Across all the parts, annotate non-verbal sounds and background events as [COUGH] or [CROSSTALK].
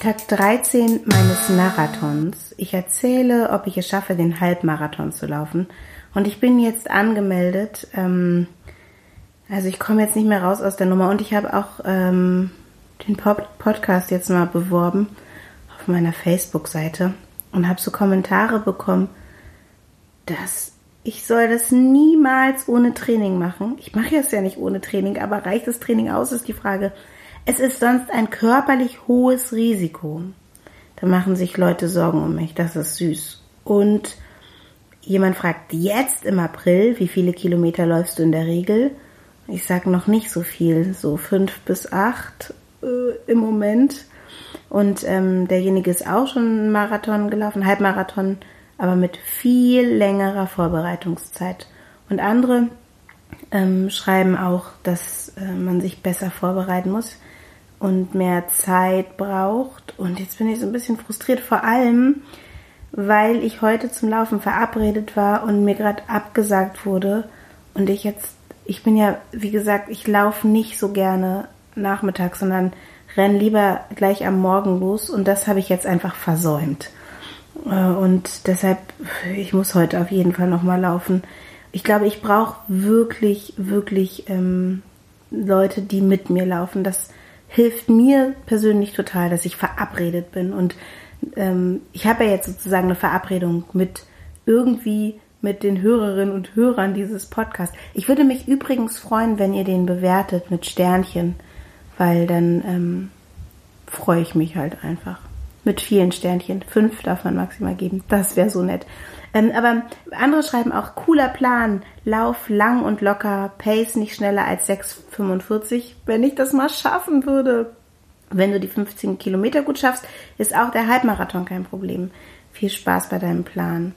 Tag 13 meines Marathons. Ich erzähle, ob ich es schaffe, den Halbmarathon zu laufen. Und ich bin jetzt angemeldet. Ähm, also ich komme jetzt nicht mehr raus aus der Nummer. Und ich habe auch ähm, den Pod Podcast jetzt mal beworben auf meiner Facebook-Seite und habe so Kommentare bekommen, dass ich soll das niemals ohne Training machen. Ich mache es ja nicht ohne Training, aber reicht das Training aus, ist die Frage. Es ist sonst ein körperlich hohes Risiko. Da machen sich Leute Sorgen um mich. Das ist süß. Und jemand fragt jetzt im April, wie viele Kilometer läufst du in der Regel? Ich sage noch nicht so viel, so fünf bis acht äh, im Moment. Und ähm, derjenige ist auch schon einen Marathon gelaufen, Halbmarathon, aber mit viel längerer Vorbereitungszeit. Und andere ähm, schreiben auch, dass äh, man sich besser vorbereiten muss und mehr Zeit braucht. Und jetzt bin ich so ein bisschen frustriert, vor allem, weil ich heute zum Laufen verabredet war und mir gerade abgesagt wurde. Und ich jetzt, ich bin ja, wie gesagt, ich laufe nicht so gerne nachmittags, sondern renn lieber gleich am Morgen los. Und das habe ich jetzt einfach versäumt. Äh, und deshalb, ich muss heute auf jeden Fall nochmal laufen. Ich glaube, ich brauche wirklich, wirklich ähm, Leute, die mit mir laufen. Das hilft mir persönlich total, dass ich verabredet bin. Und ähm, ich habe ja jetzt sozusagen eine Verabredung mit irgendwie mit den Hörerinnen und Hörern dieses Podcasts. Ich würde mich übrigens freuen, wenn ihr den bewertet mit Sternchen, weil dann ähm, freue ich mich halt einfach. Mit vielen Sternchen. Fünf darf man maximal geben. Das wäre so nett. Ähm, aber andere schreiben auch, cooler Plan, Lauf lang und locker, Pace nicht schneller als 6,45. Wenn ich das mal schaffen würde, wenn du die 15 Kilometer gut schaffst, ist auch der Halbmarathon kein Problem. Viel Spaß bei deinem Plan.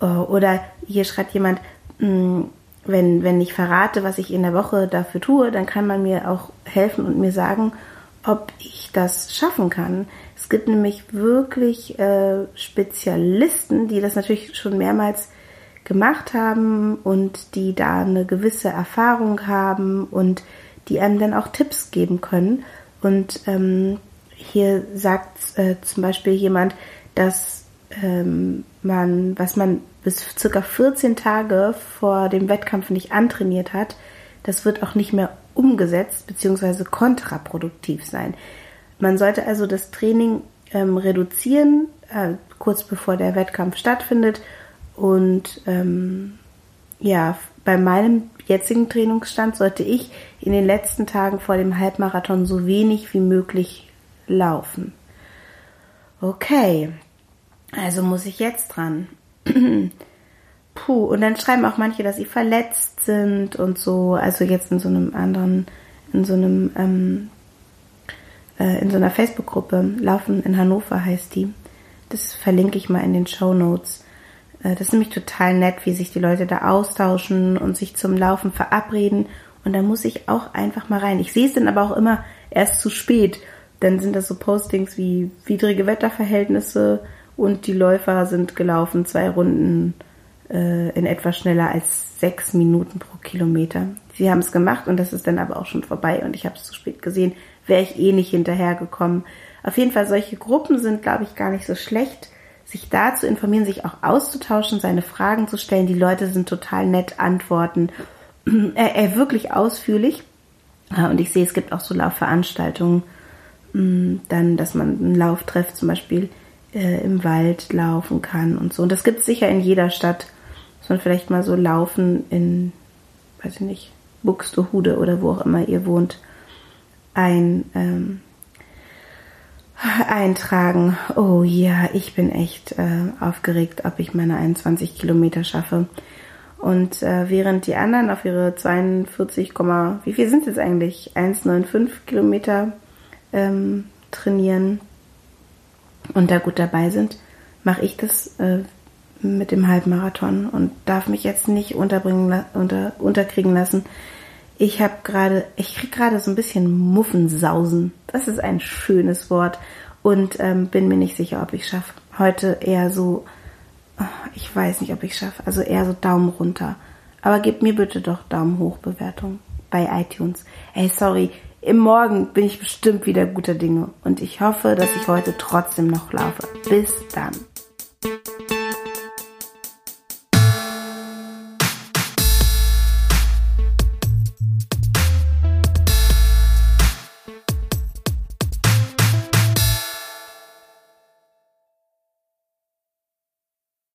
Oh, oder hier schreibt jemand, hm, wenn, wenn ich verrate, was ich in der Woche dafür tue, dann kann man mir auch helfen und mir sagen, ob ich das schaffen kann. Es gibt nämlich wirklich äh, Spezialisten, die das natürlich schon mehrmals gemacht haben und die da eine gewisse Erfahrung haben und die einem dann auch Tipps geben können. Und ähm, hier sagt äh, zum Beispiel jemand, dass ähm, man, was man bis circa 14 Tage vor dem Wettkampf nicht antrainiert hat, das wird auch nicht mehr umgesetzt bzw. kontraproduktiv sein. Man sollte also das Training ähm, reduzieren, äh, kurz bevor der Wettkampf stattfindet. Und ähm, ja, bei meinem jetzigen Trainingsstand sollte ich in den letzten Tagen vor dem Halbmarathon so wenig wie möglich laufen. Okay, also muss ich jetzt dran. [CLEARS THROAT] Puh, und dann schreiben auch manche, dass sie verletzt sind und so. Also jetzt in so einem anderen, in so einem ähm, äh, in so einer Facebook-Gruppe, Laufen in Hannover heißt die. Das verlinke ich mal in den Show Notes. Äh, das ist nämlich total nett, wie sich die Leute da austauschen und sich zum Laufen verabreden. Und da muss ich auch einfach mal rein. Ich sehe es dann aber auch immer erst zu spät. Dann sind das so Postings wie widrige Wetterverhältnisse und die Läufer sind gelaufen zwei Runden äh, in etwa schneller als sechs Minuten pro Kilometer. Sie haben es gemacht und das ist dann aber auch schon vorbei und ich habe es zu spät gesehen wäre ich eh nicht hinterhergekommen. Auf jeden Fall, solche Gruppen sind, glaube ich, gar nicht so schlecht, sich da zu informieren, sich auch auszutauschen, seine Fragen zu stellen. Die Leute sind total nett, antworten, [CLEARS THROAT] äh, äh, wirklich ausführlich. Und ich sehe, es gibt auch so Laufveranstaltungen, mm, dann, dass man einen Lauftreff zum Beispiel äh, im Wald laufen kann und so. Und das gibt es sicher in jeder Stadt. Man vielleicht mal so laufen in, weiß ich nicht, Buxtehude oder wo auch immer ihr wohnt ein, ähm, eintragen. Oh ja, ich bin echt äh, aufgeregt, ob ich meine 21 Kilometer schaffe. Und äh, während die anderen auf ihre 42, wie viel sind es eigentlich? 1,95 Kilometer ähm, trainieren und da gut dabei sind, mache ich das äh, mit dem Halbmarathon und darf mich jetzt nicht unterbringen, unter, unterkriegen lassen, ich habe gerade, ich krieg gerade so ein bisschen Muffensausen. Das ist ein schönes Wort und ähm, bin mir nicht sicher, ob ich schaffe. Heute eher so, oh, ich weiß nicht, ob ich schaffe. Also eher so Daumen runter. Aber gebt mir bitte doch Daumen hoch Bewertung bei iTunes. Ey, sorry, im Morgen bin ich bestimmt wieder guter Dinge und ich hoffe, dass ich heute trotzdem noch laufe. Bis dann.